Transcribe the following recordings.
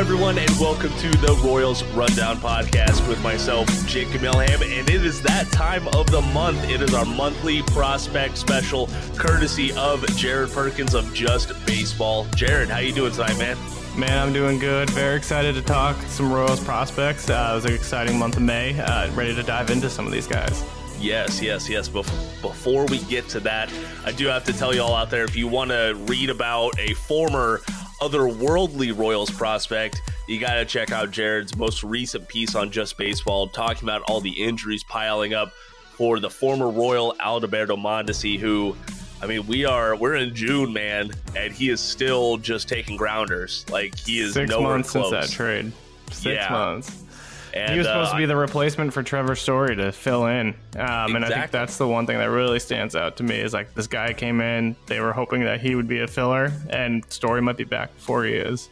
everyone, and welcome to the Royals Rundown podcast with myself, Jake Milham. And it is that time of the month. It is our monthly prospect special, courtesy of Jared Perkins of Just Baseball. Jared, how you doing tonight, man? Man, I'm doing good. Very excited to talk some Royals prospects. Uh, it was an exciting month of May. Uh, ready to dive into some of these guys. Yes, yes, yes. Bef- before we get to that, I do have to tell you all out there if you want to read about a former otherworldly Royals prospect, you got to check out Jared's most recent piece on Just Baseball, talking about all the injuries piling up for the former Royal Alberto Mondesi, who, I mean, we are we're in June, man, and he is still just taking grounders. Like he is six nowhere months close. since that trade. Six Yeah. months. And, he was supposed uh, to be the replacement for Trevor Story to fill in, um, and I think that's the one thing that really stands out to me is like this guy came in. They were hoping that he would be a filler, and Story might be back before he is.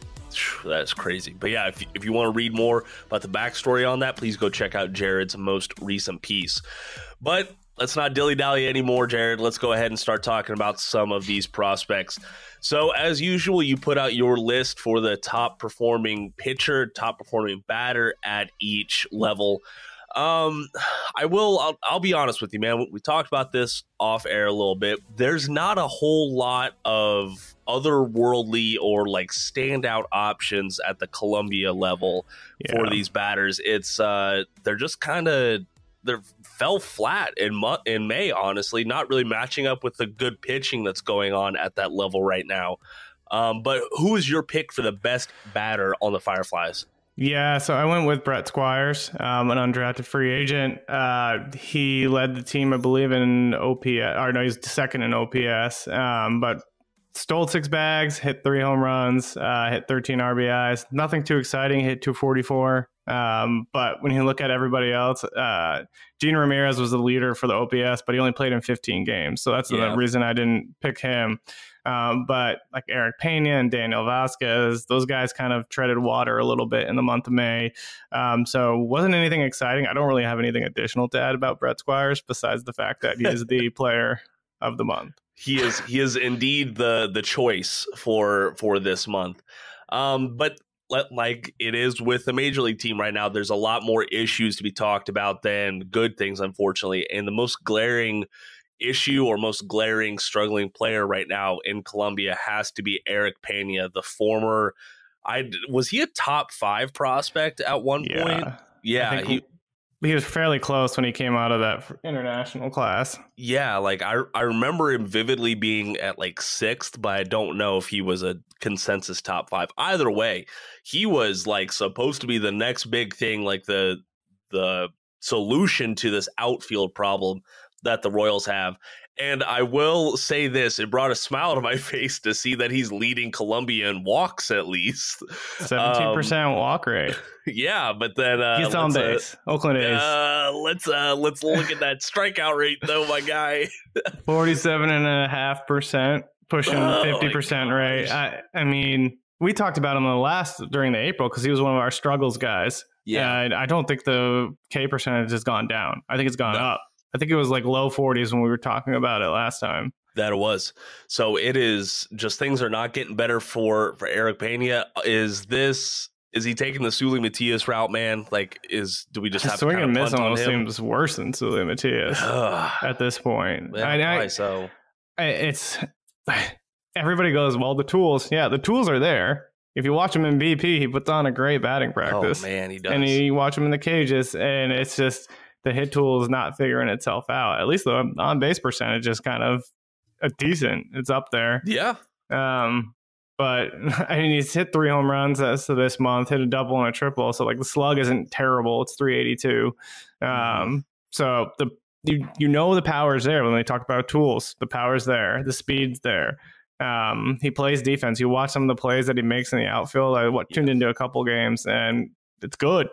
That's crazy. But yeah, if, if you want to read more about the backstory on that, please go check out Jared's most recent piece. But let's not dilly dally anymore, Jared. Let's go ahead and start talking about some of these prospects. So, as usual, you put out your list for the top performing pitcher, top performing batter at each level. Um, I will. I'll, I'll be honest with you, man. We talked about this off air a little bit. There's not a whole lot of otherworldly or like standout options at the Columbia level for these batters. It's uh, they're just kind of they're fell flat in in May. Honestly, not really matching up with the good pitching that's going on at that level right now. Um, but who is your pick for the best batter on the Fireflies? Yeah, so I went with Brett Squires, um, an undrafted free agent. Uh, he led the team, I believe, in OPS. Or no, he's second in OPS. Um, but stole six bags, hit three home runs, uh, hit 13 RBIs. Nothing too exciting. Hit 244. Um, but when you look at everybody else, uh, Jean Ramirez was the leader for the OPS, but he only played in 15 games. So that's Yeah. the reason I didn't pick him. Um, but like Erick Pena and Daniel Vazquez, those guys kind of treaded water a little bit in the month of May. Um, so wasn't anything exciting. I don't really have anything additional to add about Brett Squires besides the fact that he is the player of the month. he is he is indeed the the choice for for this month um but like it is with the major league team right now there's a lot more issues to be talked about than good things unfortunately and the most glaring issue or most glaring struggling player right now in Columbia has to be Erick Pena the former I was he a top 5 prospect at one Yeah. point yeah he he was fairly close when he came out of that international class. Yeah, like I I remember him vividly being at like sixth, but I don't know if he was a consensus top five. Either way, he was like supposed to be the next big thing, like the the solution to this outfield problem that the Royals have. And I will say this, it brought a smile to my face to see that he's leading Columbia in walks at least. 17% walk rate. Yeah, but then uh, He's on let's, uh. Oakland A's. uh, let's uh let's look at that strikeout rate though, my guy. Forty-seven and a half percent, pushing Oh, fifty percent rate. I, I mean, we talked about him the last during the April because he was one of our struggles guys. And I don't think the K percentage has gone down. I think it's gone No. up. I think it was like low forties when we were talking about it last time. That it was. So it is just things are not getting better for for Erick Pena. Is this is he taking the Seuly Matias route, man? Like is do we just have Swing to and miss almost him? seems worse than Seuly Matias at this point. Yeah, I, I, so I- it's everybody goes, well, the tools. Yeah, the tools are there. If you watch him in BP, he puts on a great batting oh, practice. Oh man, he does. and you watch him in the cages, and it's just the hit tool is not figuring itself out. At least the on base percentage is kind of a decent. It's up there. yeah. Um, but I mean, he's hit three home runs as to this month, hit a double and a triple. So like the slug isn't terrible. It's 382. Um, so the you you know the power's there when they talk about tools. The power's there. The speed's there. Um, he plays defense. You watch some of the plays that he makes in the outfield. I what, tuned into a couple games and it's good,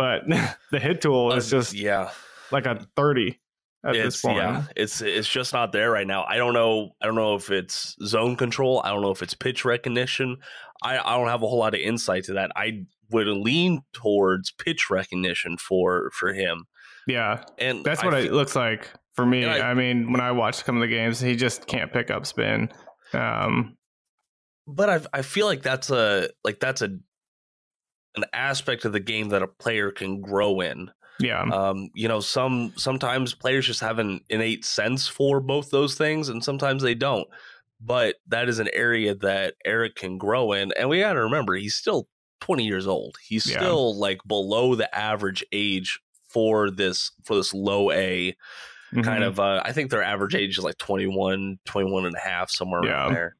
but the hit tool is Uh, just yeah. like a 30 at it's this point. yeah, it's it's just not there right now. I don't know. I don't know if it's zone control. I don't know if it's pitch recognition. I I don't have a whole lot of insight to that. I would lean towards pitch recognition for for him. Yeah, And that's what fe- it looks like for me. I- I, mean, when I watch some of the games, he just can't pick up spin. Um, but I I feel like that's a like that's a an aspect of the game that a player can grow in. Yeah. Um, you know, some sometimes players just have an innate sense for both those things, and sometimes they don't. But that is an area that Eric can grow in, and we got to remember he's still 20 years old. He's Yeah. still like below the average age for this for this low A kind Mhm. of uh, i think their average age is like 21 21 and a half somewhere around there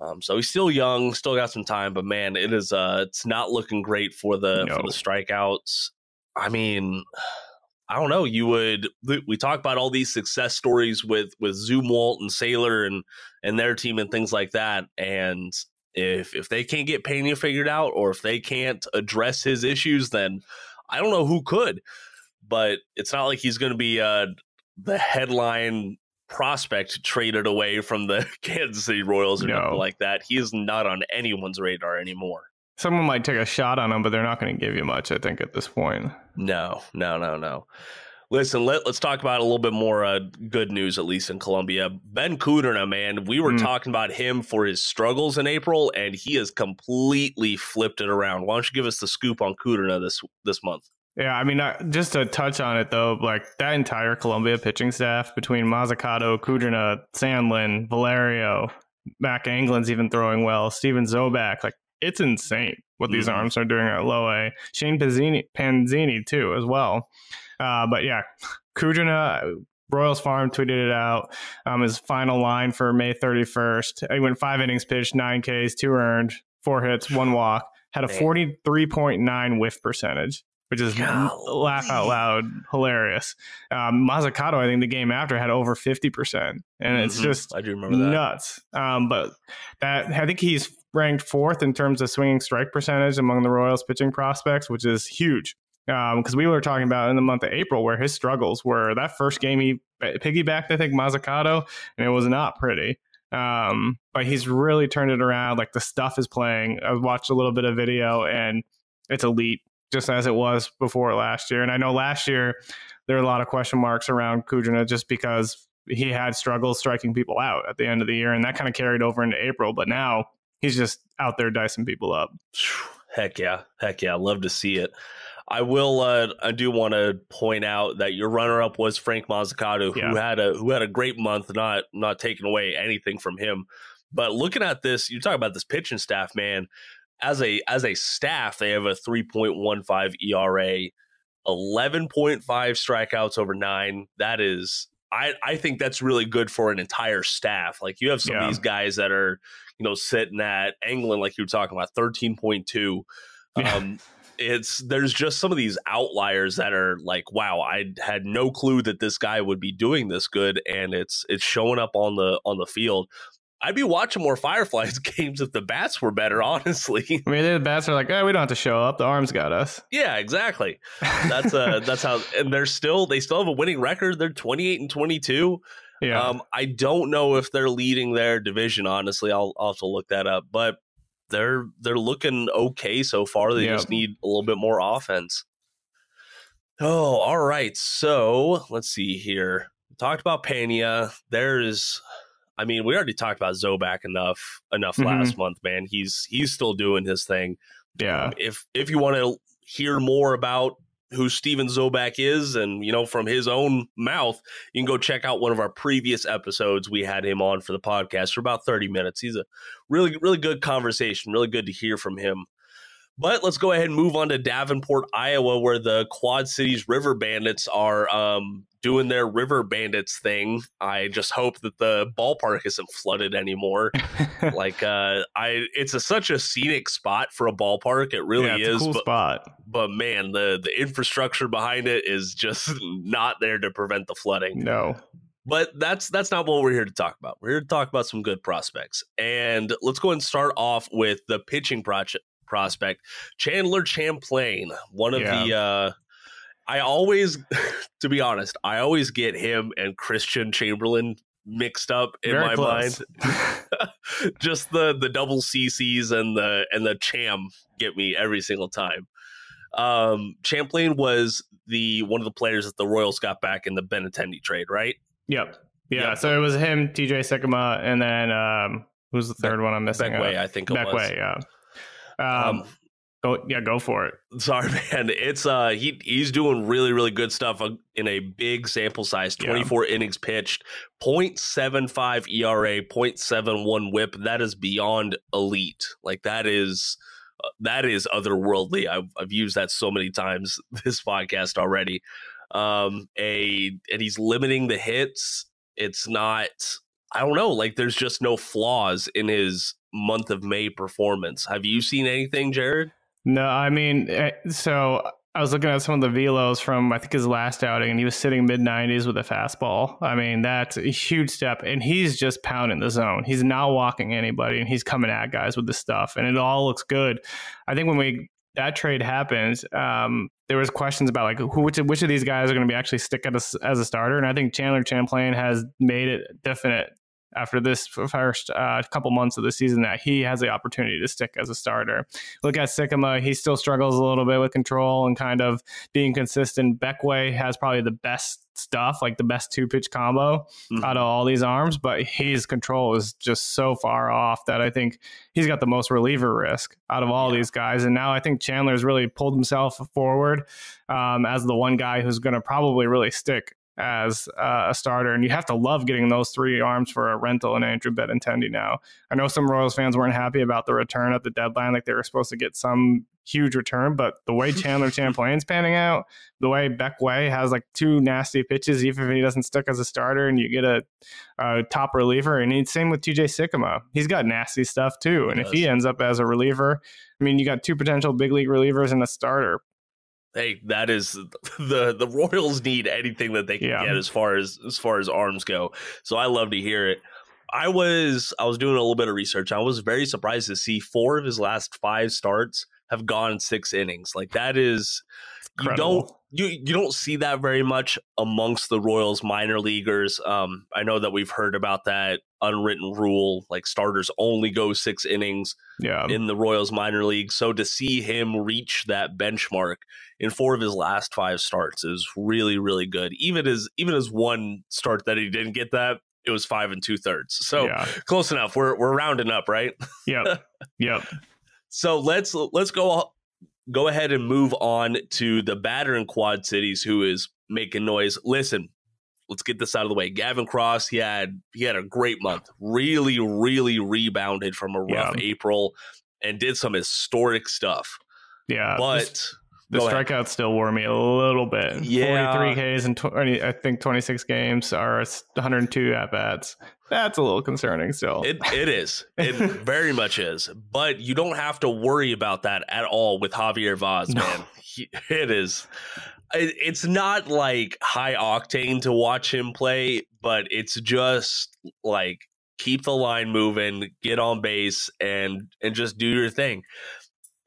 um, so he's still young still got some time but man it is uh it's not looking great for the for the strikeouts. I mean i don't know you would we talk about all these success stories with with zumwalt and Saylor and and their team and things like that and if if they can't get Pena figured out or if they can't address his issues then i don't know who could. But it's not like he's going to be uh the headline prospect traded away from the Kansas City Royals or No. nothing like that. He is not on anyone's radar anymore. Someone might take a shot on him, but they're not going to give you much, I think, at this point. No, no, no, no. Listen, let, let's talk about a little bit more uh, good news, at least in Columbia. Ben Kudrna, man, we were Mm. talking about him for his struggles in April, and he has completely flipped it around. Why don't you give us the scoop on Kudrna this this month? Yeah, I mean, uh, just to touch on it though, like that entire Columbia pitching staff between Mozzicato, Kudrna, Sandlin, Valerio, Mack Anglin's even throwing well, Steven Zobac, like it's insane what these Mhm. arms are doing at low A. Shane Panzini, Panzini too, as well. Uh, but yeah, Kudrna, Royals Farm tweeted it out. Um, his final line for May 31st. He went five innings pitched, nine Ks, two earned, four hits, one walk. Had a 43.9 whiff percentage, which is Golly. laugh out loud hilarious. Um, Mozzicato, I think the game after had over 50%. And it's Mhm. just I do remember that. nuts. Um, but that I think he's ranked fourth in terms of swinging strike percentage among the Royals pitching prospects, which is huge. Because we were talking about in the month of April where his struggles were that first game he piggybacked, I think, Mozzicato, and it was not pretty. Um, but he's really turned it around. Like the stuff is playing. I watched a little bit of video and it's elite, just as it was before last year. And I know last year there were a lot of question marks around Kudrna just because he had struggles striking people out at the end of the year, and that kind of carried over into April. But now he's just out there dicing people up. Heck yeah. Heck yeah. Love to see it. I will uh I do want to point out that your runner up was Frank Mozzicato who Yeah. had a who had a great month, not not taking away anything from him. But looking at this, you talk about this pitching staff, man. As a as a staff, they have a 3.15 ERA, 11.5 strikeouts over 9. That is I I think that's really good for an entire staff. Like you have some Yeah. of these guys that are, you know, sitting at Anglin like you were talking about 13.2 Yeah. um, it's there's just some of these outliers that are like, wow, I had no clue that this guy would be doing this good, and it's it's showing up on the on the field. I'd be watching more Fireflies games if the bats were better, honestly. I mean, the bats are like, oh, we don't have to show up. The arms got us. yeah, exactly. That's uh that's how and they're still they still have a winning record. They're 28 and 22. yeah. Um, I don't know if they're leading their division. Honestly, I'll, I'll have to look that up. But they're they're looking okay so far. They just need a little bit more offense. Oh, all right. So let's see here. We talked about Pena. There's, I mean, we already talked about Zobac enough enough Mhm. last month. Man, he's he's still doing his thing. yeah. If if you want to hear more about who Steven Zobac is and you know from his own mouth, you can go check out one of our previous episodes. We had him on for the podcast for about 30 minutes. He's a really really good conversation, really good to hear from him. But let's go ahead and move on to Davenport, Iowa, where the Quad Cities River Bandits are um, doing their River Bandits thing. I just hope that the ballpark isn't flooded anymore like uh i it's a, such a scenic spot for a ballpark it really yeah, is cool but, spot. but man the the infrastructure behind it is just not there to prevent the flooding No. but that's that's not what we're here to talk about we're here to talk about some good prospects and let's go and start off with the pitching project prospect chandler champlain one of the uh i always to be honest i always get him and christian chamberlain mixed up in Very my close. mind just the the double CCs and the and the cham get me every single time. Um, Champlain was the one of the players that the Royals got back in the Benintendi trade, right? Yep. Yeah. Yep. So it was him, TJ Sikkema, and then um, who's the third one I'm missing? Beck Way, Uh, I think it was. Beck Way. Yeah. Um, Um, Go, yeah, go for it. Sorry, man. It's uh he he's doing really really good stuff uh, in a big sample size. Twenty four yeah. innings pitched, 0.75 ERA, 0.71 WHIP. That is beyond elite. Like that is uh, that is otherworldly. I've I've used that so many times this podcast already. Um, a and he's limiting the hits. It's not. I don't know. Like there's just no flaws in his month of May performance. Have you seen anything, Jared? No, I mean, eh, so I was looking at some of the velos from I think his last outing, and he was sitting mid 90s with a fastball. I mean, that's a huge step, and he's just pounding the zone. He's not walking anybody, and he's coming at guys with the stuff, and it all looks good. I think when we that trade happens, um, there was questions about like who which, which of these guys are going to be actually stick as as a starter, and I think Chandler Champlain has made it definite after this first uh, couple months of the season that he has the opportunity to stick as a starter. Look at Sikkema; he still struggles a little bit with control and kind of being consistent. Beck Way has probably the best stuff, like the best two pitch combo mm-hmm. out of all these arms, but his control is just so far off that I think he's got the most reliever risk out of all yeah. these guys. And now I think Chandler's really pulled himself forward um, as the one guy who's going to probably really stick as uh, a starter. And you have to love getting those three arms for a rental and Andrew Benintendi now. I know some Royals fans weren't happy about the return at the deadline, like they were supposed to get some huge return. But the way Chandler Champlain's panning out, the way Beck Way has like two nasty pitches, even if he doesn't stick as a starter, and you get a, a top reliever. And same with TJ Sikkema. He's got nasty stuff too. And if he ends up as a reliever, I mean, you got two potential big league relievers and a starter hey, that is the the Royals need anything that they can yeah. get as far as as far as arms go. So I love to hear it. I was I was doing a little bit of research. I was very surprised to see four of his last five starts have gone six innings. Like that is you don't you you don't see that very much amongst the Royals minor leaguers. Um, I know that we've heard about that unwritten rule, like starters only go six innings yeah. in the Royals minor league. So to see him reach that benchmark in four of his last five starts is really, really good. Even as even as one start that he didn't get that, it was five and two thirds. So yeah. close enough. We're we're rounding up, right? Yep. Yep. so let's let's go go ahead and move on to the batter in Quad Cities who is making noise. Listen, let's get this out of the way. Gavin Cross, he had he had a great month. Really, really rebounded from a rough yeah. April and did some historic stuff. Yeah. But the strikeouts still wore me a little bit. Yeah. 43 Ks and 20, I think 26 games are 102 at bats. That's a little concerning still. It, it is. It very much is. But you don't have to worry about that at all with Javier Vaz, no. man. He, it is. It, it's not like high octane to watch him play, but it's just like keep the line moving, get on base, and and just do your thing.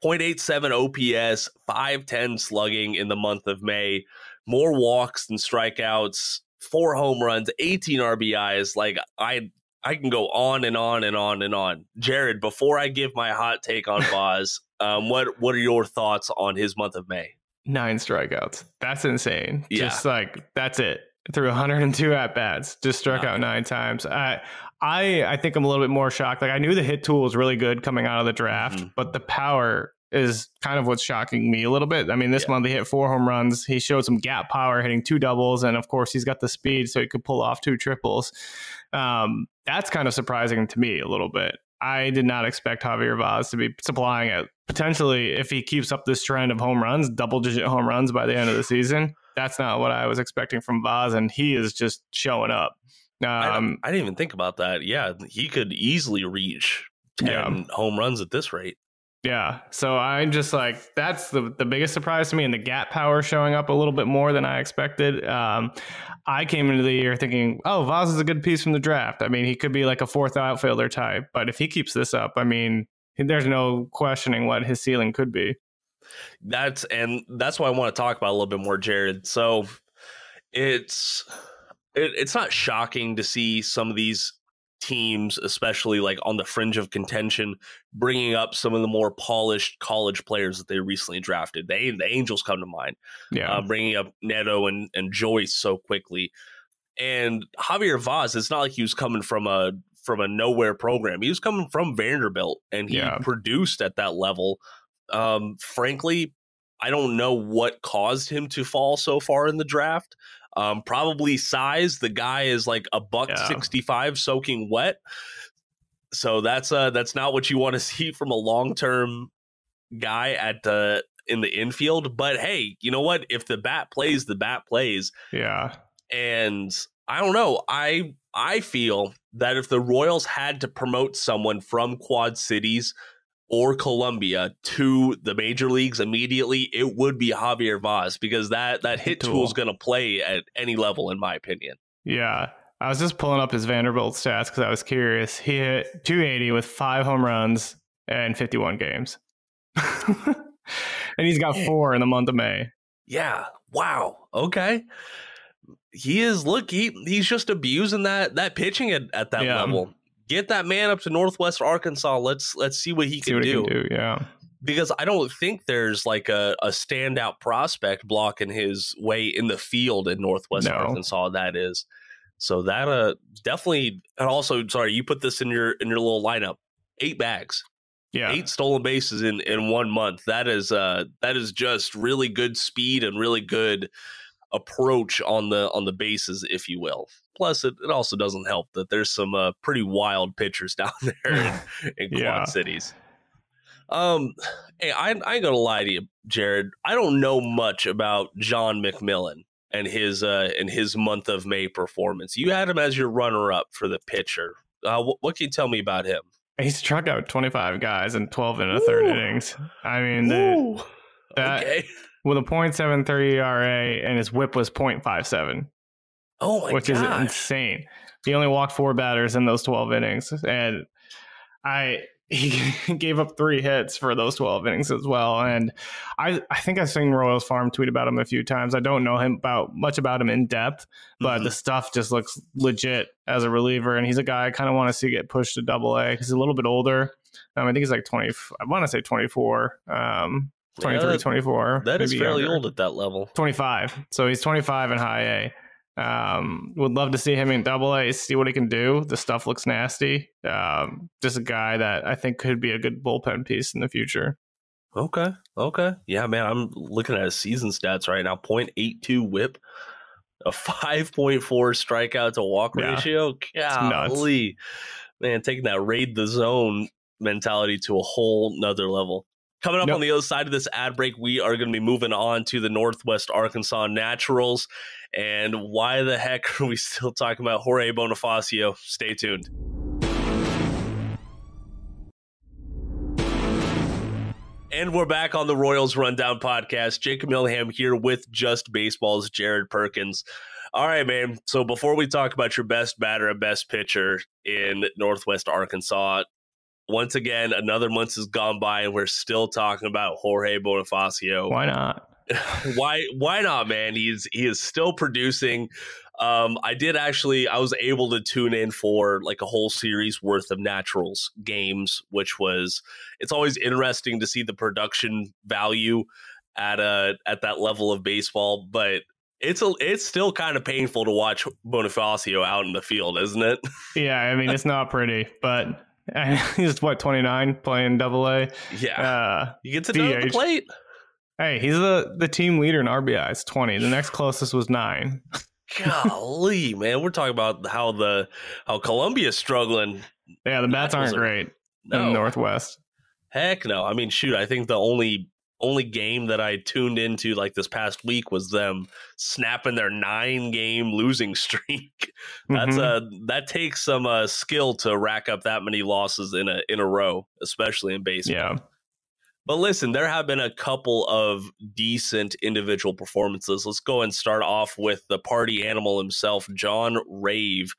0.87 OPS, 510 slugging in the month of May, more walks than strikeouts, four home runs, 18 RBIs. Like I I can go on and on and on and on. Jared, before I give my hot take on Boz, um, what what are your thoughts on his month of May? Nine strikeouts. That's insane. Yeah. Just like that's it. Through 102 at bats, just struck out nine times. I I I think I'm a little bit more shocked. Like I knew the hit tool was really good coming out of the draft, mm-hmm. but the power is kind of what's shocking me a little bit. I mean, this yeah. month he hit four home runs. He showed some gap power, hitting two doubles, and of course, he's got the speed, so he could pull off two triples. Um, that's kind of surprising to me a little bit. I did not expect Javier Vaz to be supplying it. Potentially, if he keeps up this trend of home runs, double digit home runs by the end of the season, that's not what I was expecting from Vaz, and he is just showing up. Um, I, I, didn't even think about that. Yeah, he could easily reach 10 yeah. home runs at this rate. Yeah. So I'm just like, that's the, the biggest surprise to me. And the gap power showing up a little bit more than I expected. Um, I came into the year thinking, oh, Vaz is a good piece from the draft. I mean, he could be like a fourth outfielder type. But if he keeps this up, I mean, there's no questioning what his ceiling could be. That's, and that's why I want to talk about a little bit more, Jared. So it's, it, it's not shocking to see some of these teams, especially like on the fringe of contention, bringing up some of the more polished college players that they recently drafted. They, the Angels come to mind. Yeah. Uh, bringing up Neto and, and Joyce so quickly. And Javier Vaz, it's not like he was coming from a from a nowhere program. He was coming from Vanderbilt and he yeah. produced at that level Um, frankly, I don't know what caused him to fall so far in the draft. Um, probably size. The guy is like a buck Yeah. 65 soaking wet. So that's uh that's not what you want to see from a long-term guy at the in the infield. But hey, you know what? If the bat plays, the bat plays. Yeah. And I don't know. I I feel that if the Royals had to promote someone from Quad Cities or Columbia to the major leagues immediately, it would be Javier Vaz because that that hit tool is going to play at any level, in my opinion. Yeah. I was just pulling up his Vanderbilt stats because I was curious. He hit 280 with five home runs and 51 games. and he's got four in the month of May. Yeah. Wow. Okay. He is. Look, he he's just abusing that that pitching at, at that Yeah. level. Get that man up to Northwest Arkansas. Let's let's see what he See can what do. he can do. Yeah. because I don't think there's like a, a standout prospect blocking his way in the field in Northwest No. Arkansas. That is, so that uh definitely. And also, sorry, you put this in your in your little lineup. Eight bags, Yeah. eight stolen bases in in one month. That is uh that is just really good speed and really good approach on the on the bases, if you will. Plus, it, it also doesn't help that there's some uh, pretty wild pitchers down there in, in Quad Yeah. Cities. Um, hey, I, I ain't gonna lie to you, Jared. I don't know much about John McMillon and his uh and his month of May performance. You had him as your runner up for the pitcher. Uh, what, what can you tell me about him? He's struck out 25 guys in 12 and a third innings. I mean, Ooh, that- okay. With a .73 ERA and his whip was .57, Oh my which is insane. He only walked four batters in those 12 innings, and I he gave up three hits for those 12 innings as well. And I I think I've seen Royals Farm tweet about him a few times. I don't know him about much about him in depth, but Mhm. the stuff just looks legit as a reliever. And he's a guy I kind of want to see get pushed to Double A because he's a little bit older. Um, I think he's like 20. I want to say 24. Um, 23, Yeah, 24. that is fairly younger. old at that level. 25. So he's 25 in high A. Um, would love to see him in double A, see what he can do. The stuff looks nasty. Um, just a guy that I think could be a good bullpen piece in the future. Okay. Okay. Yeah, man. I'm looking at his season stats right now. 0.82 whip, a 5.4 strikeout to walk Yeah. ratio. Golly. Man, taking that raid the zone mentality to a whole nother level. Coming up Nope. on the other side of this ad break, we are going to be moving on to the Northwest Arkansas Naturals. And why the heck are we still talking about Jorge Bonifacio? Stay tuned. And we're back on the Royals Rundown podcast. Jacob Milham here with Just Baseball's Jared Perkins. All right, man. So before we talk about your best batter and best pitcher in Northwest Arkansas, once again, another month has gone by and we're still talking about Jorge Bonifacio. Why not? why why not man? He's he is still producing. Um i did actually i was able to tune in for like a whole series worth of naturals games which was it's always interesting to see the production value at a at that level of baseball but it's a it's still kind of painful to watch bonifacio out in the field isn't it? Yeah, I mean, it's not pretty, but he's what, 29 playing double A? yeah Uh, he gets at the plate hey, he's the, the team leader in RBIs, 20. The next closest was nine. golly man we're talking about how the how columbia's struggling Yeah, the bats aren't are- great in the Northwest. Heck no. I mean, shoot, I think the only only game that I tuned into like this past week was them snapping their nine game losing streak. That's Mhm. uh that takes some uh skill to rack up that many losses in a in a row, especially in baseball. yeah. But listen, there have been a couple of decent individual performances. Let's go and start off with the party animal himself, John Rave,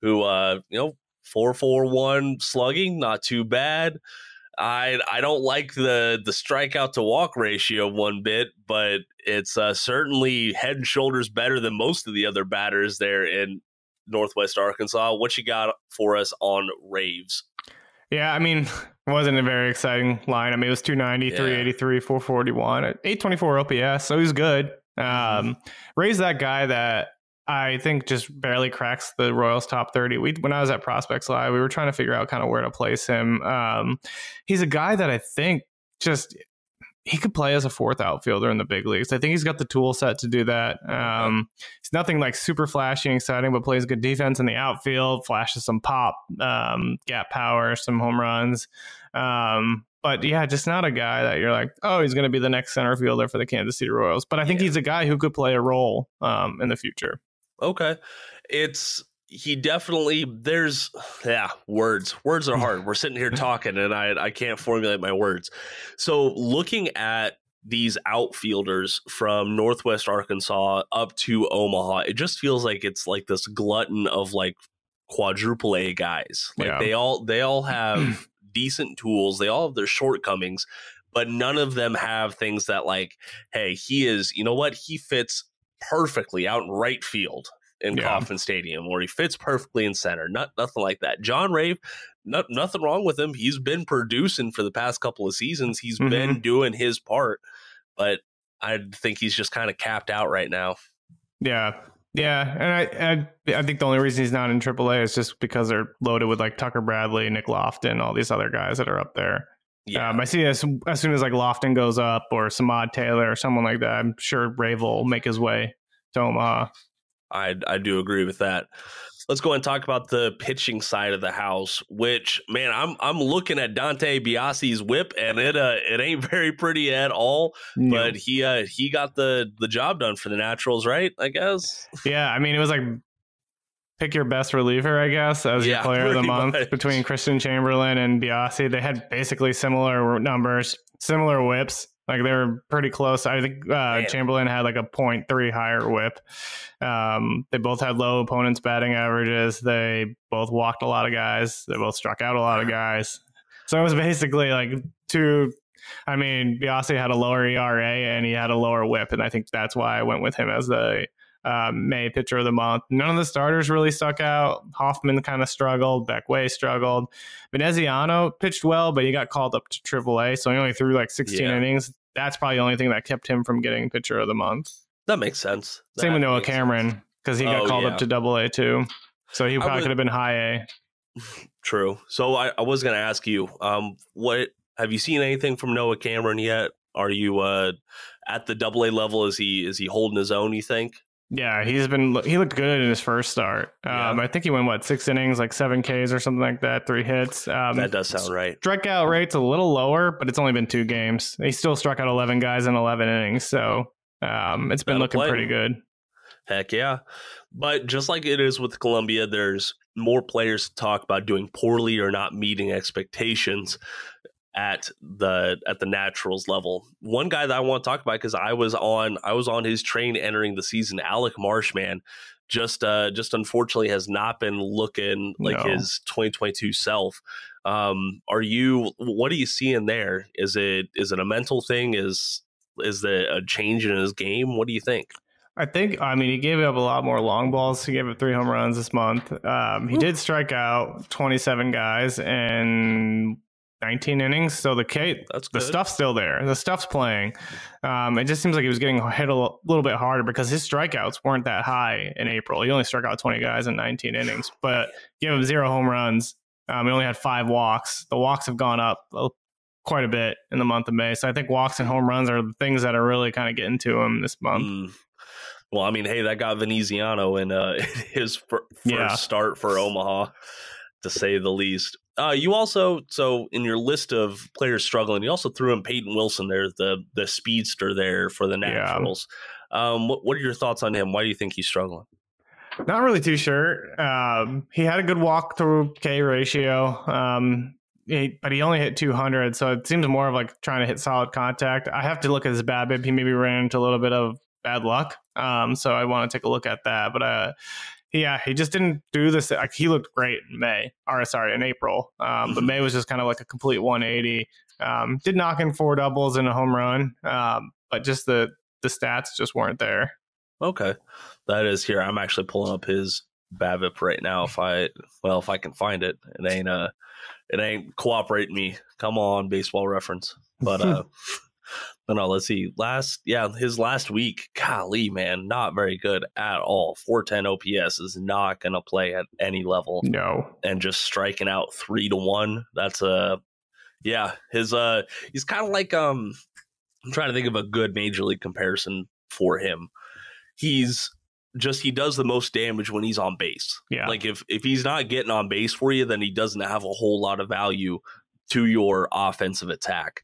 who uh, you know, 441 slugging, not too bad. I I don't like the the strikeout to walk ratio one bit, but it's uh, certainly head and shoulders better than most of the other batters there in Northwest Arkansas. What you got for us on Raves? Yeah, I mean, it wasn't a very exciting line. I mean, it was 290, Yeah. 383, 441, 824 OPS, so he's good. Um, Ray's that guy that I think just barely cracks the Royals top 30. We when I was at Prospects Live, we were trying to figure out kind of where to place him. Um, he's a guy that I think just he could play as a fourth outfielder in the big leagues. I think he's got the tool set to do that. Um, he's nothing like super flashy and exciting, but plays good defense in the outfield, flashes some pop, um, gap power, some home runs. Um, but yeah, just not a guy that you're like, oh, he's going to be the next center fielder for the Kansas City Royals. But I think yeah. he's a guy who could play a role um, in the future. Okay, it's he definitely there's yeah words words are hard. We're sitting here talking and i i can't formulate my words. So looking at these outfielders from northwest arkansas up to omaha it just feels like it's like this glutton of like quadruple a guys. Like yeah. they all they all have decent tools. They all have their shortcomings but none of them have things that like hey he is you know what? He fits perfectly out in right field in yeah. Kauffman Stadium, where he fits perfectly in center. Not nothing like that. John Rave, not, nothing wrong with him. He's been producing for the past couple of seasons. He's mm-hmm. been doing his part, but I think he's just kind of capped out right now. Yeah, yeah, and I, I, I think the only reason he's not in AAA is just because they're loaded with like Tucker Bradley, Nick Loftin, all these other guys that are up there. Yeah, um, I see as as soon as like Loftin goes up or Samad Taylor or someone like that, I'm sure Rave will make his way to Omaha. I I do agree with that. Let's go and talk about the pitching side of the house. Which man, I'm I'm looking at Dante Biasi's whip, and it uh it ain't very pretty at all. No. But he uh he got the the job done for the Naturals, right? I guess. Yeah, I mean it was like pick your best reliever, I guess, as yeah, your player of the month much. between Christian Chamberlain and Biasi. They had basically similar numbers, similar whips. Like they were pretty close. I think uh, Chamberlain had like a 0.3 higher whip. Um, they both had low opponents' batting averages. They both walked a lot of guys. They both struck out a lot of guys. So it was basically like two. I mean, Biasi had a lower ERA and he had a lower whip, and I think that's why I went with him as the um, May pitcher of the month. None of the starters really stuck out. Hoffman kind of struggled. Beck Way struggled. Veneziano pitched well, but he got called up to AAA, so he only threw like 16 yeah. innings. That's probably the only thing that kept him from getting pitcher of the month. That makes sense. That Same with Noah Cameron because he got oh, called yeah. up to Double A too, so he probably would, could have been High A. True. So I, I was going to ask you, um, what have you seen anything from Noah Cameron yet? Are you uh, at the Double A level? Is he is he holding his own? You think? Yeah, he's been he looked good in his first start. Um, yeah. I think he went what six innings, like seven Ks or something like that, three hits. Um, that does sound right. Strikeout rate's a little lower, but it's only been two games. He still struck out eleven guys in eleven innings, so um, it's been That'll looking play. pretty good. Heck yeah, but just like it is with Columbia, there's more players to talk about doing poorly or not meeting expectations at the at the naturals level. One guy that I want to talk about because I was on I was on his train entering the season. Alec Marshman just uh just unfortunately has not been looking like no. his 2022 self. Um, are you what are you seeing there? Is it is it a mental thing? Is is there a change in his game? What do you think? I think, I mean, he gave up a lot more long balls. He gave up three home runs this month. Um, he did strike out 27 guys and 19 innings. So the K, That's the stuff's still there. The stuff's playing. Um, it just seems like he was getting hit a little bit harder because his strikeouts weren't that high in April. He only struck out 20 guys in 19 innings, but gave him zero home runs. Um, he only had five walks. The walks have gone up quite a bit in the month of May. So I think walks and home runs are the things that are really kind of getting to him this month. Mm. Well, I mean, hey, that got Veneziano in uh, his first yeah. start for Omaha, to say the least. Uh, you also so in your list of players struggling, you also threw in Peyton Wilson there, the the speedster there for the Nationals. Yeah. Um, what, what are your thoughts on him? Why do you think he's struggling? Not really too sure. Um, he had a good walk through K ratio, um, he, but he only hit 200, so it seems more of like trying to hit solid contact. I have to look at his BABIP. He maybe ran into a little bit of bad luck, um, so I want to take a look at that. But uh, yeah, he just didn't do this. Like he looked great in May, or sorry, in April. Um, but mm-hmm. May was just kind of like a complete 180. Um, did knock in four doubles and a home run, um, but just the the stats just weren't there. Okay, that is here. I'm actually pulling up his BABIP right now. If I well, if I can find it, it ain't uh, it ain't cooperate me. Come on, baseball reference. But uh, no, no, let's see. Last, yeah, his last week, golly, man, not very good at all. 410 OPS is not going to play at any level. No. And just striking out three to one. That's a, yeah, his, uh, he's kind of like, um, I'm trying to think of a good major league comparison for him. He's just he does the most damage when he's on base. Yeah. Like if if he's not getting on base for you, then he doesn't have a whole lot of value to your offensive attack.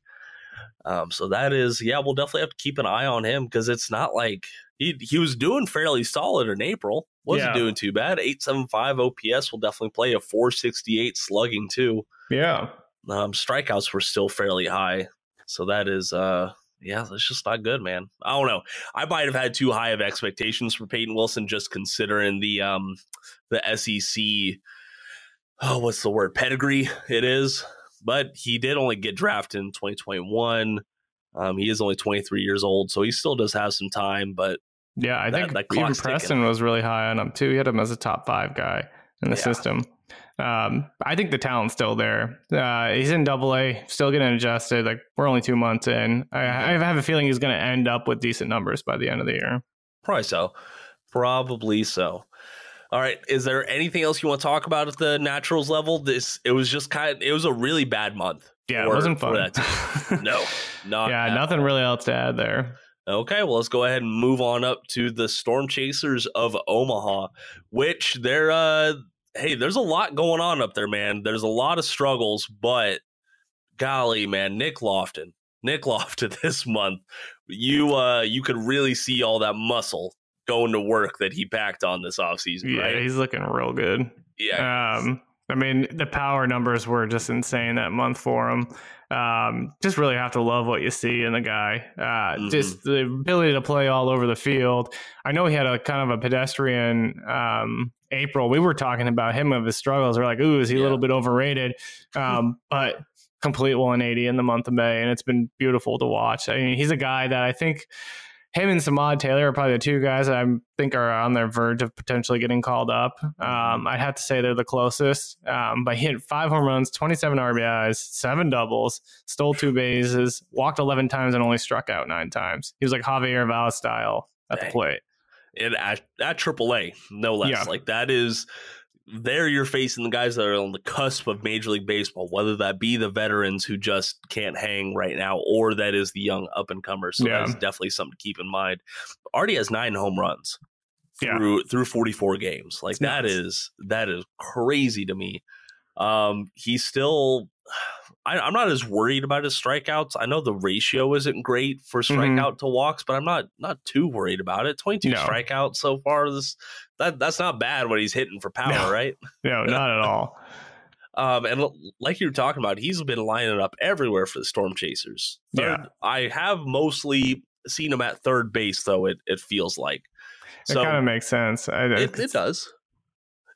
Um, so that is, yeah, we'll definitely have to keep an eye on him because it's not like he he was doing fairly solid in April. Wasn't Yeah. doing too bad. Eight seven five OPS will definitely play a four sixty eight slugging too. Yeah. Um, strikeouts were still fairly high, so that is, uh, yeah, that's just not good, man. I don't know. I might have had too high of expectations for Peyton Wilson, just considering the um the SEC. Oh, what's the word? Pedigree. It is, but he did only get drafted in 2021. Um, he is only 23 years old, so he still does have some time. But Yeah, I That- think that even clock's ticking. Preston was really high on him too. He had him as a top five guy in the Yeah. system. Um, I think the talent's still there. Uh, he's in Double A, still getting adjusted. Like we're only two months in. I, I have a feeling he's going to end up with decent numbers by the end of the year. Probably so. Probably so. All right. Is there anything else you want to talk about at the Naturals level? This it was just kind of it was a really bad month. Yeah, for- it wasn't fun. that. No, not yeah, nothing all. really else to add there. Okay, well let's go ahead and move on up to the Storm Chasers of Omaha, which they're uh hey, there's a lot going on up there, man. There's a lot of struggles, but golly, man, Nick Loftin. Nick Loftin this month, you uh you could really see all that muscle going to work that he packed on this offseason, Yeah, right? he's looking real good. Yeah. Um, I mean, the power numbers were just insane that month for him. Um, just really have to love what you see in the guy. Uh, Mhm. Just the ability to play all over the field. I know he had a kind of a pedestrian um, April. We were talking about him of his struggles. We're like, ooh, is he a little bit overrated? Um, but complete 180 in the month of May, and it's been beautiful to watch. I mean, he's a guy that I think him and Samad Taylor are probably the two guys that I think are on their verge of potentially getting called up. Um, I'd have to say they're the closest. Um, but he hit five home runs, 27 RBIs, seven doubles, stole two bases, walked 11 times, and only struck out nine times. He was like Javier Valles style at the plate. and at, at AAA, no less. Yeah. Like that is there you're facing the guys that are on the cusp of Major League Baseball, whether that be the veterans who just can't hang right now, or that is the young up and comers. So Yeah. that's definitely something to keep in mind. Already has nine home runs Yeah. through through 44 games. Like It's that nuts. is that is crazy to me. Um, he's still. I, I'm not as worried about his strikeouts. I know the ratio isn't great for Mhm. strikeout to walks, but I'm not not too worried about it. 22 No. strikeouts so far. This that that's not bad when he's hitting for power, No. right? No, not at all. Um, and like you were talking about, he's been lining up everywhere for the Storm Chasers. Third, Yeah. I have mostly seen him at third base, though. It it feels like It so. kind of makes sense. I, It, it does.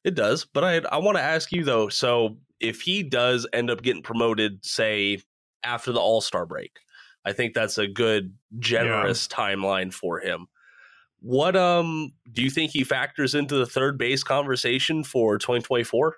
It does. But I I want to ask you though. So if he does end up getting promoted, say after the All Star break, I think that's a good generous timeline for him. What um do you think he factors into the third base conversation for 2024?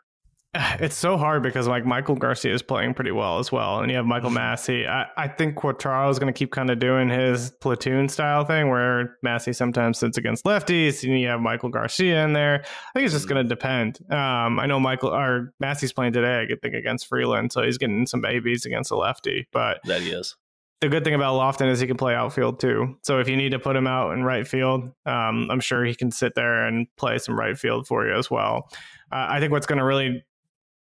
It's so hard because like Maikel Garcia is playing pretty well as well, and you have Michael Mhm. Massey. I, I think Quatraro is going to keep kind of doing his platoon style thing, where Massey sometimes sits against lefties, and you have Maikel Garcia in there. I think it's just Mhm. going to depend. Um, I know Michael or Massey's playing today. I think against Freeland, so he's getting some ABs against a lefty. But That he is. the good thing about Loftin is he can play outfield too. So if you need to put him out in right field, um, I'm sure he can sit there and play some right field for you as well. Uh, I think what's going to really,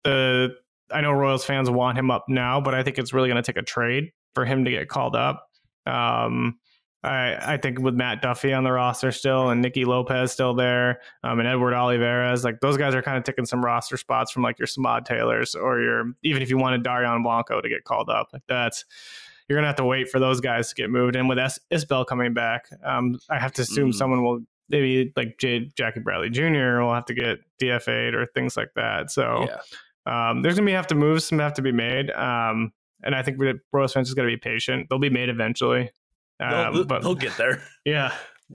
uh, I know Royals fans want him up now, but I think it's really going to take a trade for him to get called up. Um, I, I think with Matt Duffy on the roster still and Nicky Lopez still there um, and Edward Olivares, like those guys are kind of taking some roster spots from like your Samad Taylors or your, even if you wanted Dairon Blanco to get called up, like that's, you're gonna have to wait for those guys to get moved. And with S- Isbel coming back, um, I have to assume Mhm. someone will maybe like J- Jackie Bradley Jr. will have to get DFA'd or things like that. So Yeah. Um, there's gonna be have to move, some have to be made. Um, and I think Royals fans is gonna be patient. They'll be made eventually. They'll, Um, but they'll get there. yeah,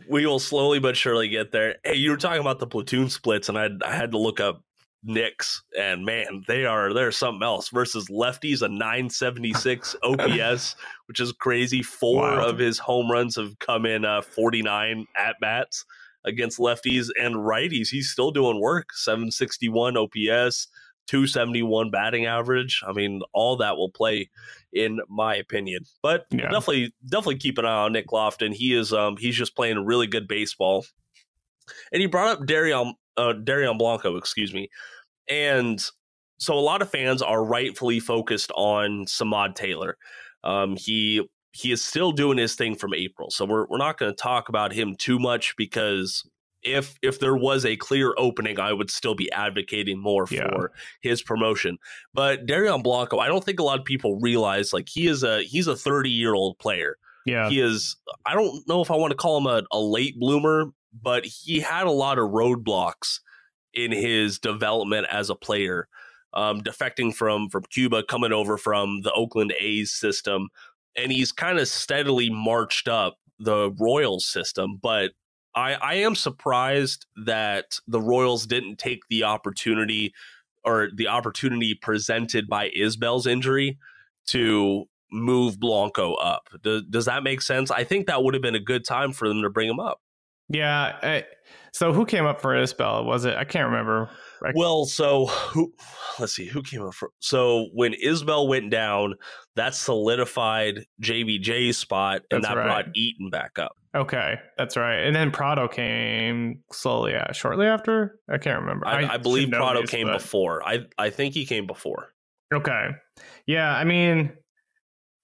We will slowly but surely get there. Hey, you were talking about the platoon splits, and I I had to look up Nick's, and man, they are they're something else versus lefties a 976 OPS, which is crazy. Four Wild. of his home runs have come in uh, 49 at bats against lefties and righties. He's still doing work. 761 OPS, 271 batting average. I mean, all that will play in my opinion. But Yeah. definitely definitely keep an eye on Nick Loftin. He is um he's just playing really good baseball. And he brought up Dairon uh Dairon Blanco, excuse me. And so a lot of fans are rightfully focused on Samad Taylor. Um he he is still doing his thing from April. So we're we're not going to talk about him too much because if if there was a clear opening, I would still be advocating more Yeah. for his promotion. But Dairon Blanco, I don't think a lot of people realize like he is a he's a 30 year old player. Yeah. He is I don't know if I want to call him a, a late bloomer, but he had a lot of roadblocks in his development as a player. Um, defecting from from Cuba, coming over from the Oakland A's system, and he's kind of steadily marched up the Royals system. But I, I am surprised that the Royals didn't take the opportunity or the opportunity presented by Isbel's injury to move Blanco up. Does, does that make sense? I think that would have been a good time for them to bring him up. Yeah. I, so who came up for Isbel? Was it? I can't remember. I- Well, so who? Let's see who came up for. So when Isbell went down, that solidified JVJ's spot, and that right. brought Eaton back up. Okay, that's right. And then Pratto came slowly, yeah, shortly after. I can't remember. I, I, believe Pratto these, came but- before. I I think he came before. Okay, yeah. I mean,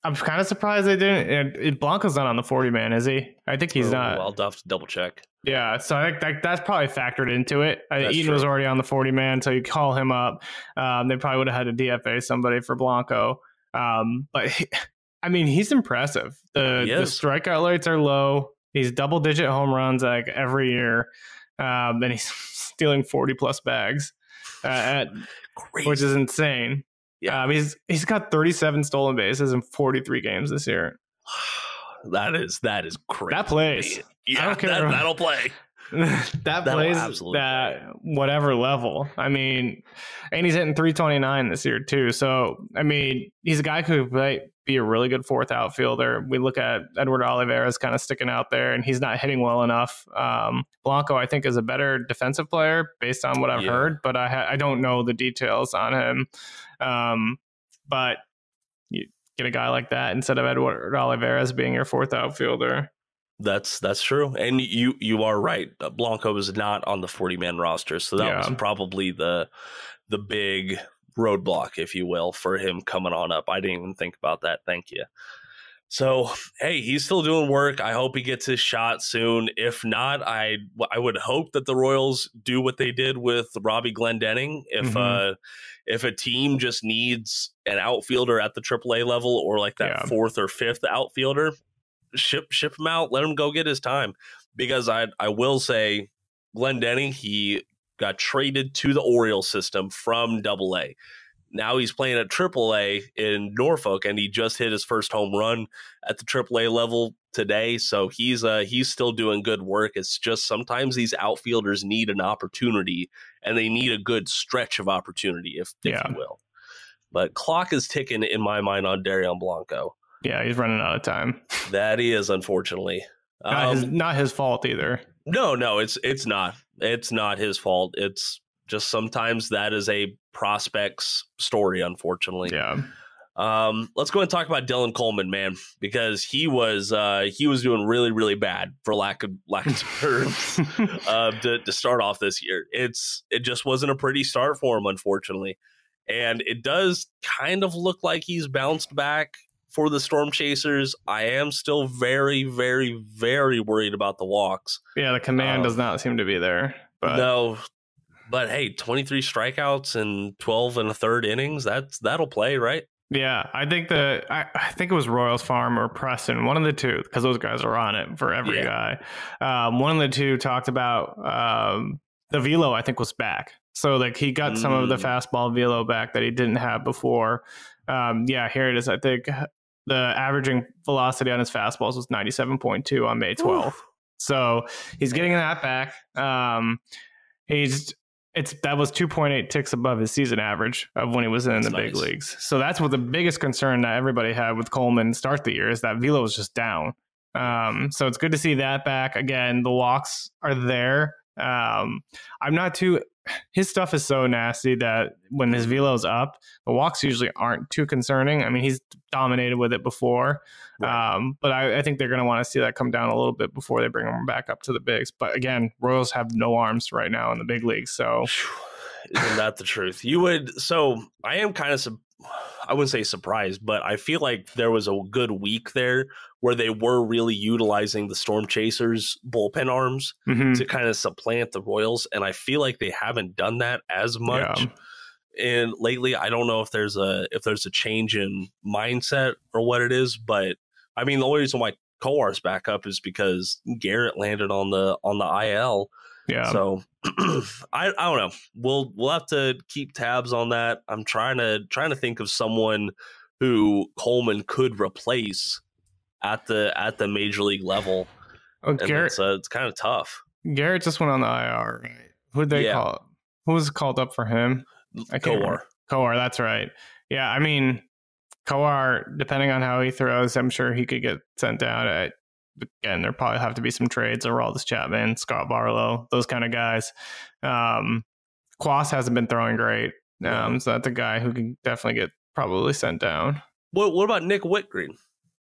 I'm kind of surprised they didn't. And, Blanco's not on the 40 man, is he? I think he's Oh, not. I'll have to double check. Yeah, so I think that, that's probably factored into it. That's Eaton was already on the 40 man, so you call him up. Um, they probably would have had to DFA somebody for Blanco. Um, but he- I mean, he's impressive. The, He the strikeout rates are low. He's double digit home runs like every year. Um, and he's stealing 40 plus bags, uh, at, Crazy. which is insane. Yeah. Um, he's he's got 37 stolen bases in 43 games this year. that is that is crazy. That plays. Yeah, don't care. That, that'll play. that plays that play. whatever level. I mean, and he's hitting 329 this year too. So I mean, he's a guy who might be a really good fourth outfielder. We look at Edward Olivares's kind of sticking out there, and he's not hitting well enough. Um, Blanco, I think, is a better defensive player based on what I've Yeah. heard, but I ha- I don't know the details on him. Um, but you get a guy like that instead of Edward Olivares as being your fourth outfielder. That's that's true, and you you are right. Uh, Blanco is not on the forty man roster, so that Yeah. was probably the the big roadblock, if you will, for him coming on up. I didn't even think about that. Thank you. So hey, he's still doing work. I hope he gets his shot soon. If not, I I would hope that the Royals do what they did with Robbie Glendinning. If Mhm. uh if a team just needs an outfielder at the AAA level or like that Yeah. fourth or fifth outfielder, ship ship him out, let him go get his time. Because I I will say, Glendinning, he got traded to the Orioles system from Double A. Now he's playing at Triple A in Norfolk, and he just hit his first home run at the Triple A level today. So he's uh he's still doing good work. It's just sometimes these outfielders need an opportunity, and they need a good stretch of opportunity, if, if Yeah. you will. But clock is ticking in my mind on Dairon Blanco. Yeah, he's running out of time. That he is, unfortunately. Not, his, Um, not his fault either. no, no, it's it's not. It's not his fault. It's just sometimes that is a prospect's story, unfortunately. Yeah. Um, let's go and talk about Dylan Coleman, man, because he was uh, he was doing really, really bad for lack of lack of terms uh, to, to start off this year. It's it just wasn't a pretty start for him, unfortunately, and it does kind of look like he's bounced back for the Storm Chasers. I am still very, very, very worried about the walks. yeah, the command Um, does not seem to be there. But no, but hey, twenty three strikeouts and twelve and a third innings. That's that'll play, right? yeah, I think the I, I think it was Royals Farm or Preston, one of the two, because those guys are on it for every guy. Um, one of the two talked about um, the velo. I think was back, so like he got some of the Mm. fastball velo back that he didn't have before. Um, yeah, here it is. I think the averaging velocity on his fastballs was ninety seven point two on May twelfth. So he's getting that back. Um, he's it's that was 2.8 ticks above his season average of when he was in That's the big leagues. So that's what the biggest concern that everybody had with Coleman start the year is that velo is just down. Um, so it's good to see that back again. The walks are there. Um, I'm not too his stuff is so nasty that when his velo's up, the walks usually aren't too concerning. I mean, he's dominated with it before, right. um, but I, I, think they're going to want to see that come down a little bit before they bring him back up to the bigs. But again, Royals have no arms right now in the big leagues, so isn't that the truth? You would. So I am kind of. I wouldn't say surprised, but I feel like there was a good week there where they were really utilizing the Storm Chasers bullpen arms mm-hmm. to kind of supplant the Royals, and I feel like they haven't done that as much. Yeah. And lately, I don't know if there's a if there's a change in mindset or what it is, but I mean the only reason why Kowar's back up is because Garrett landed on the on the IL. Yeah. So I I don't know. We'll we'll have to keep tabs on that. I'm trying to trying to think of someone who Coleman could replace at the at the major league level. Oh, Garrett, it's, uh, it's kind of tough. Garrett just went on the IR. Right? Who'd they yeah. call? Who was called up for him? Kowar. Coar, that's right. Yeah, I mean, Kowar, depending on how he throws, I'm sure he could get sent down. I, again, there probably have to be some trades. Aroldis Chapman, Scott Barlow, those kind of guys. Um, Cuas hasn't been throwing great, um, so that's a guy who can definitely get probably sent down. What What about Nick Wittgren?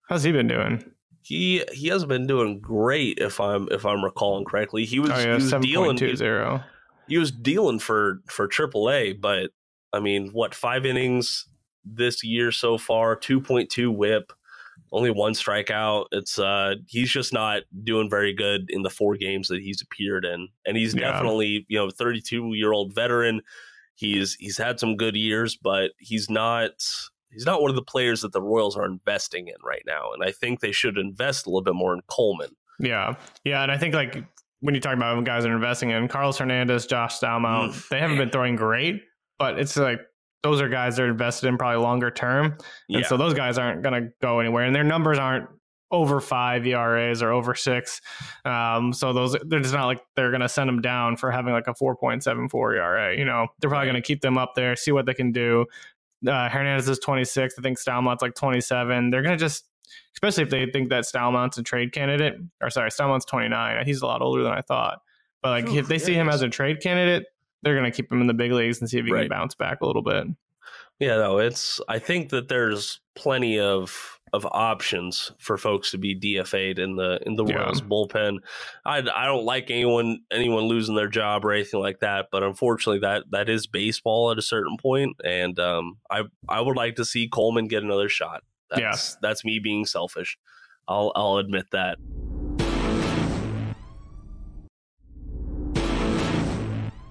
How's he been doing? He he hasn't been doing great if I'm if I'm recalling correctly. He was, oh, yeah, he was dealing zero. He was dealing for for AAA, but I mean, what five innings this year so far? Two point two WHIP only one strikeout. It's uh he's just not doing very good in the four games that he's appeared in. And he's yeah. definitely, you know, 32 year old veteran. He's he's had some good years, but he's not he's not one of the players that the Royals are investing in right now. And I think they should invest a little bit more in Coleman. Yeah. Yeah. And I think like when you talk about guys that are investing in Carlos Hernandez, Josh Staumont, mm, they haven't been throwing great, but it's like those are guys that are invested in probably longer term. And yeah. so those guys aren't going to go anywhere and their numbers aren't over five ERAs or over six. Um, so those, they're just not like they're going to send them down for having like a 4.74 ERA. You know, they're probably going to keep them up there, see what they can do. Uh, Hernandez is 26. I think Staumont's like 27. They're going to just, especially if they think that Staumont's a trade candidate, or sorry, Staumont's 29. He's a lot older than I thought. But like, oh, if they see him as a trade candidate, they're going to keep him in the big leagues and see if he right. can bounce back a little bit. Yeah, no, it's. I think that there's plenty of of options for folks to be DFA'd in the in the yeah. Royals bullpen. I, I don't like anyone anyone losing their job or anything like that, but unfortunately that that is baseball at a certain point, and um, I I would like to see Coleman get another shot. That's, yeah. that's me being selfish. I'll I'll admit that.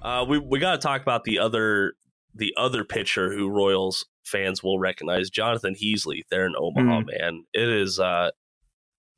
Uh, we we got to talk about the other the other pitcher who Royals fans will recognize, Jonathan Heasley. There in Omaha, mm. man. It is. Uh,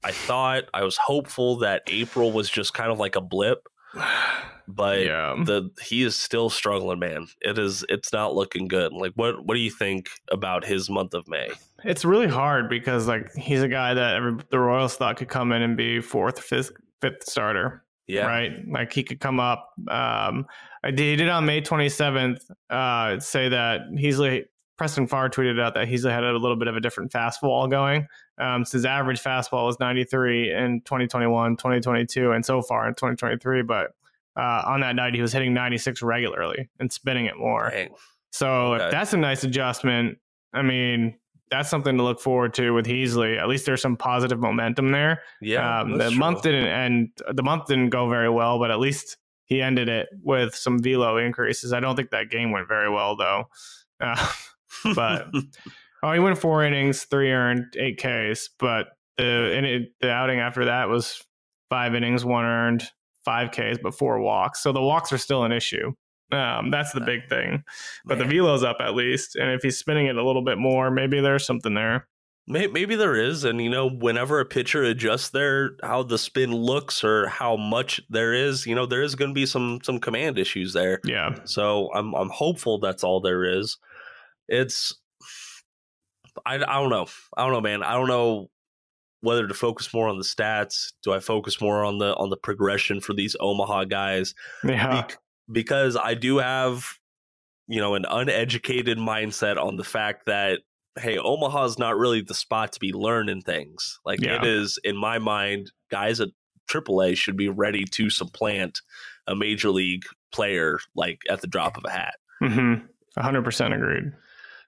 I thought I was hopeful that April was just kind of like a blip, but yeah. the he is still struggling, man. It is. It's not looking good. Like, what what do you think about his month of May? It's really hard because like he's a guy that every, the Royals thought could come in and be fourth, fifth, fifth starter. Yeah. Right. Like he could come up. Um, I did, on May 27th uh, say that Heasley, Preston Farr tweeted out that Heasley had a little bit of a different fastball going. Um, so his average fastball was 93 in 2021, 2022, and so far in 2023. But uh, on that night, he was hitting 96 regularly and spinning it more. Dang. So okay. if that's a nice adjustment, I mean, that's something to look forward to with Heasley. At least there's some positive momentum there. Yeah, um, the true. month didn't end. The month didn't go very well, but at least he ended it with some velo increases. I don't think that game went very well though. Uh, but oh, he went four innings, three earned, eight Ks. But the it, the outing after that was five innings, one earned, five Ks, but four walks. So the walks are still an issue. Um, that's the big thing. But Man. the velo's up at least, and if he's spinning it a little bit more, maybe there's something there. Maybe there is, and you know, whenever a pitcher adjusts their how the spin looks or how much there is, you know, there is going to be some some command issues there. Yeah. So I'm I'm hopeful that's all there is. It's I, I don't know. I don't know, man. I don't know whether to focus more on the stats. Do I focus more on the on the progression for these Omaha guys? Yeah. Be- because I do have you know an uneducated mindset on the fact that hey, Omaha's not really the spot to be learning things. Like yeah. it is in my mind, guys at AAA should be ready to supplant a major league player like at the drop of a hat. Mm-hmm. 100% agreed.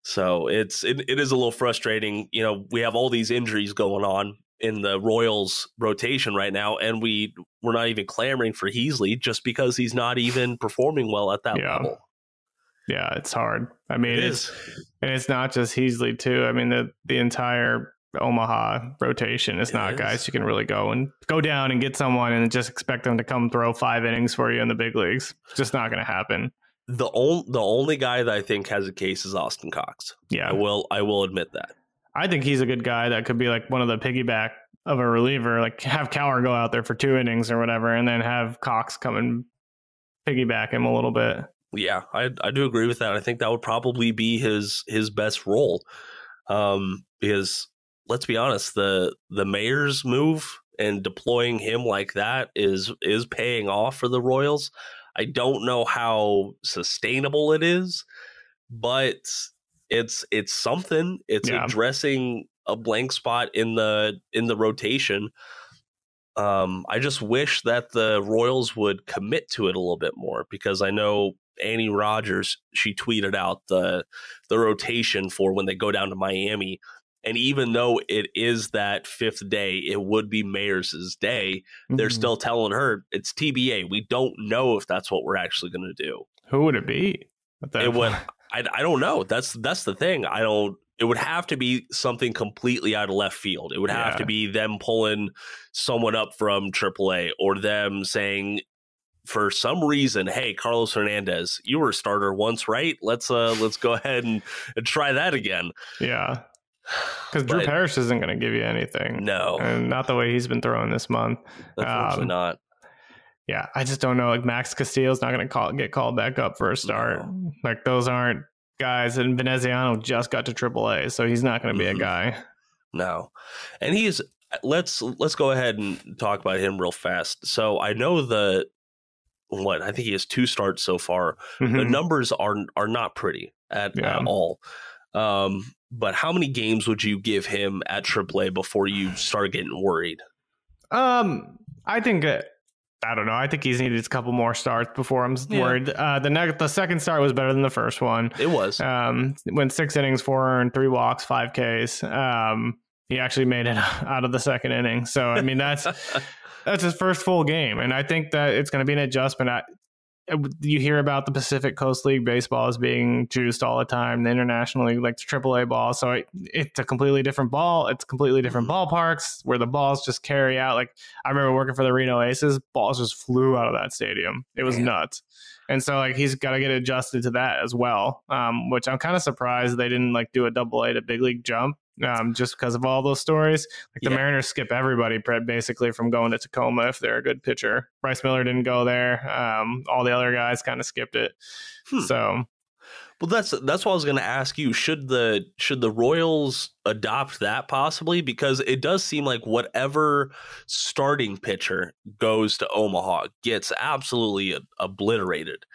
So it's it, it is a little frustrating. You know, we have all these injuries going on in the Royals rotation right now, and we we're not even clamoring for Heasley just because he's not even performing well at that Yeah. level. Yeah, it's hard. I mean, It it's is. and it's not just Heasley too. I mean, the the entire Omaha rotation is It not is. guys you can really go and go down and get someone and just expect them to come throw five innings for you in the big leagues. It's just not going to happen. The only the only guy that I think has a case is Austin Cox. Yeah, I will I will admit that. I think he's a good guy that could be like one of the piggyback of a reliever. Like have Kowar go out there for two innings or whatever, and then have Cox come and piggyback him a little bit. Yeah, I I do agree with that. I think that would probably be his his best role. Um because let's be honest, the the Mayers' move and deploying him like that is is paying off for the Royals. I don't know how sustainable it is, but it's it's something. It's Yeah. addressing a blank spot in the in the rotation. Um, I just wish that the Royals would commit to it a little bit more because I know Annie Rogers she tweeted out the the rotation for when they go down to Miami. And even though it is that fifth day, it would be Mayers's day. They're Mhm. still telling her it's TBA. We don't know if that's what we're actually going to do. who would it be? It would. I, I don't know. That's that's the thing. I don't. It would have to be something completely out of left field. It would have Yeah. to be them pulling someone up from AAA or them saying, for some reason, "Hey, Carlos Hernandez, you were a starter once, right? Let's uh let's go ahead and, and try that again." Yeah, because Drew Parrish isn't going to give you anything. no, and not the way he's been throwing this month. unfortunately um, not. Yeah, I just don't know. Like Max Castillo's not going to call get called back up for a start. Like those aren't guys. And Veneziano just got to AAA, so he's not going to be Mhm. a guy. No, and he's let's let's go ahead and talk about him real fast. So I know the what I think he has two starts so far. the Mhm. numbers are are not pretty at, Yeah. at all. Um, but how many games would you give him at AAA before you start getting worried? Um, I think uh, I don't know. I think he's needed a couple more starts before I'm Yeah. worried. Uh, the next, the second start was better than the first one. It was Um, went six innings, four earned, three walks, five Ks. Um, he actually made it out of the second inning. So I mean, that's that's his first full game, and I think that it's going to be an adjustment. I, you hear about the Pacific Coast League baseball as being juiced all the time, the International League like the AAA ball. So it, it's a completely different ball. It's completely different ballparks where the balls just carry out. Like I remember working for the Reno Aces, balls just flew out of that stadium. It was nuts. And so like he's got to get adjusted to that as well. Um, which I'm kind of surprised they didn't like do a double A to big league jump. Um, just because of all those stories, like the Yeah. Mariners skip everybody basically from going to Tacoma if they're a good pitcher. Bryce Miller didn't go there. Um, all the other guys kind of skipped it. Hmm. So well. That's that's what I was going to ask you. Should the should the Royals adopt that possibly? Because it does seem like whatever starting pitcher goes to Omaha gets absolutely obliterated,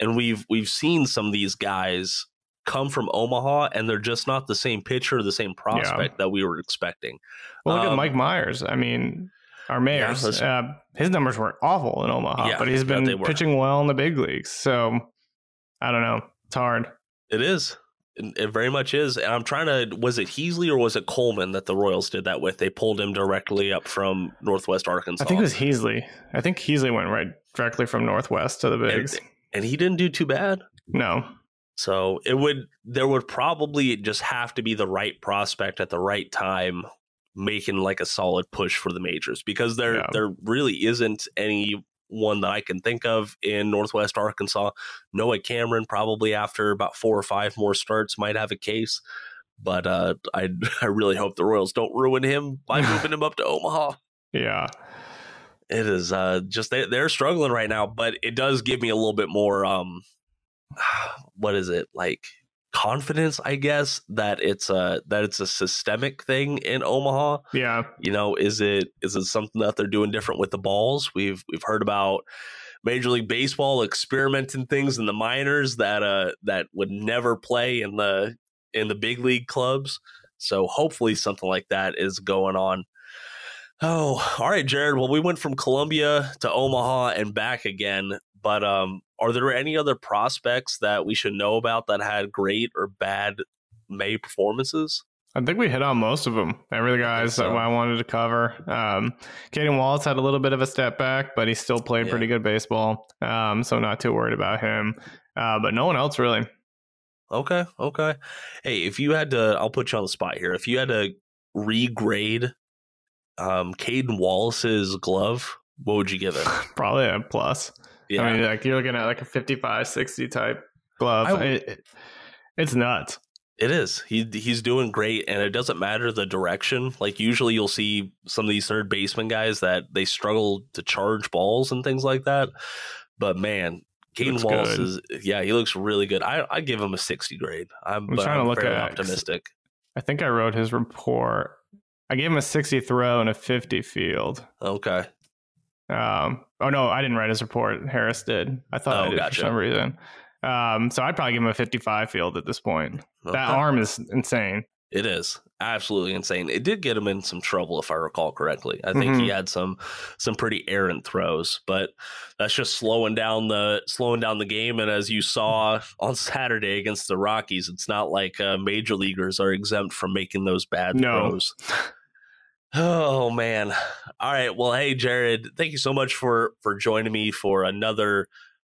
and we've we've seen some of these guys come from Omaha and they're just not the same pitcher, the same prospect that we were expecting. well, look Um, at Mike Mayers. I mean, our Mayers. that's- uh, his numbers were awful in Omaha, Yeah, but he's been pitching well in the big leagues. So I don't know. It's hard. It is. It it very much is. And I'm trying to was it Heasley or was it Coleman that the Royals did that with? They pulled him directly up from Northwest Arkansas. I think it was Heasley. I think Heasley went right directly from Northwest to the bigs. and he didn't do too bad. no. So it would there would probably just have to be the right prospect at the right time making like a solid push for the majors because there Yeah. there really isn't any one that I can think of in Northwest Arkansas. Noah Cameron probably after about four or five more starts might have a case. But uh, I I really hope the Royals don't ruin him by moving him up to Omaha. Yeah. It is uh, just they, they're struggling right now, but it does give me a little bit more um, what is it like confidence i guess that it's a that it's a systemic thing in omaha? Yeah. you know is it is it something that they're doing different with the balls? We've we've heard about major league baseball experimenting things in the minors that uh that would never play in the in the big league clubs. So hopefully something like that is going on. Oh all right jared. Well we went from columbia to omaha and back again But um, are there any other prospects that we should know about that had great or bad May performances? I think we hit on most of them. Every the guys so. that I wanted to cover. Um, Cayden Wallace had a little bit of a step back, but he still played yeah. pretty good baseball. Um, so not too worried about him. Uh, but no one else really. Okay, okay. Hey, if you had to, I'll put you on the spot here. If you had to regrade um, Cayden Wallace's glove, what would you give it? Probably a plus. Yeah. I mean, like you're looking at like a 55, 60 type glove. I, it, it, it's nuts. It is. He he's doing great, and it doesn't matter the direction. Like usually, you'll see some of these third baseman guys that they struggle to charge balls and things like that. But man, Cayden Wallace good. is yeah, he looks really good. I I give him a sixty grade. I'm, I'm trying I'm to look at optimistic. I think I wrote his report. I gave him a sixty throw and a fifty field. Okay. Um. Oh no, I didn't write his report. Harris did. I thought oh, I did gotcha. for some reason. Um, so I'd probably give him a 55 field at this point. Okay. That arm is insane. It is absolutely insane. It did get him in some trouble, if I recall correctly. I think mm-hmm. he had some some pretty errant throws, but that's just slowing down the slowing down the game. And as you saw on Saturday against the Rockies, it's not like uh, major leaguers are exempt from making those bad no. throws. Oh man! All right. Well, hey Jared, thank you so much for for joining me for another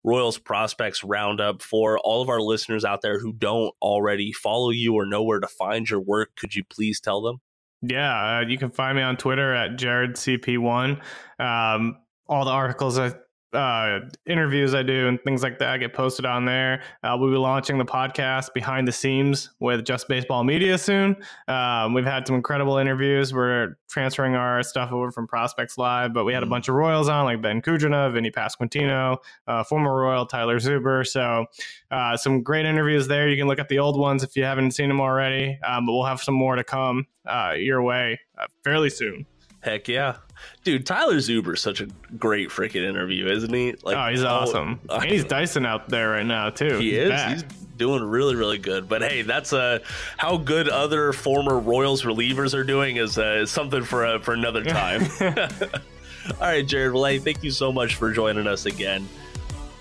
Royals prospects roundup for all of our listeners out there who don't already follow you or know where to find your work. Could you please tell them? Yeah, uh, you can find me on Twitter at JaredCP1. Um, all the articles I uh, interviews I do and things like that get posted on there. Uh, we'll be launching the podcast Behind the Seams with Just Baseball Media soon. Um, we've had some incredible interviews. We're transferring our stuff over from Prospects Live, but we had a mm. bunch of Royals on, like Ben Kudrna, Vinny Pasquantino, uh, former Royal Tyler Zuber. So uh, some great interviews there. You can look at the old ones if you haven't seen them already, um, but we'll have some more to come uh, your way uh, fairly soon. Heck yeah. Dude, Tyler Zuber is such a great freaking interview, isn't he? Like, oh, he's awesome. And he's Dyson out there right now too. He is. Back. He's doing really, really good. But hey, that's uh, how good other former Royals relievers are doing is uh, something for uh, for another time. All right, Jared. Well, hey, thank you so much for joining us again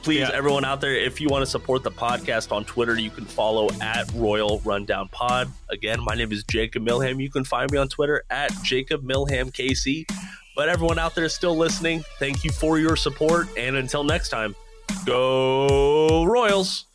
please, yeah. everyone out there, if you want to support the podcast on Twitter, you can follow at Royal Rundown Pod. Again, my name is Jacob Milham. You can find me on Twitter at Jacob Milham KC. But everyone out there still listening, thank you for your support. And until next time, go Royals.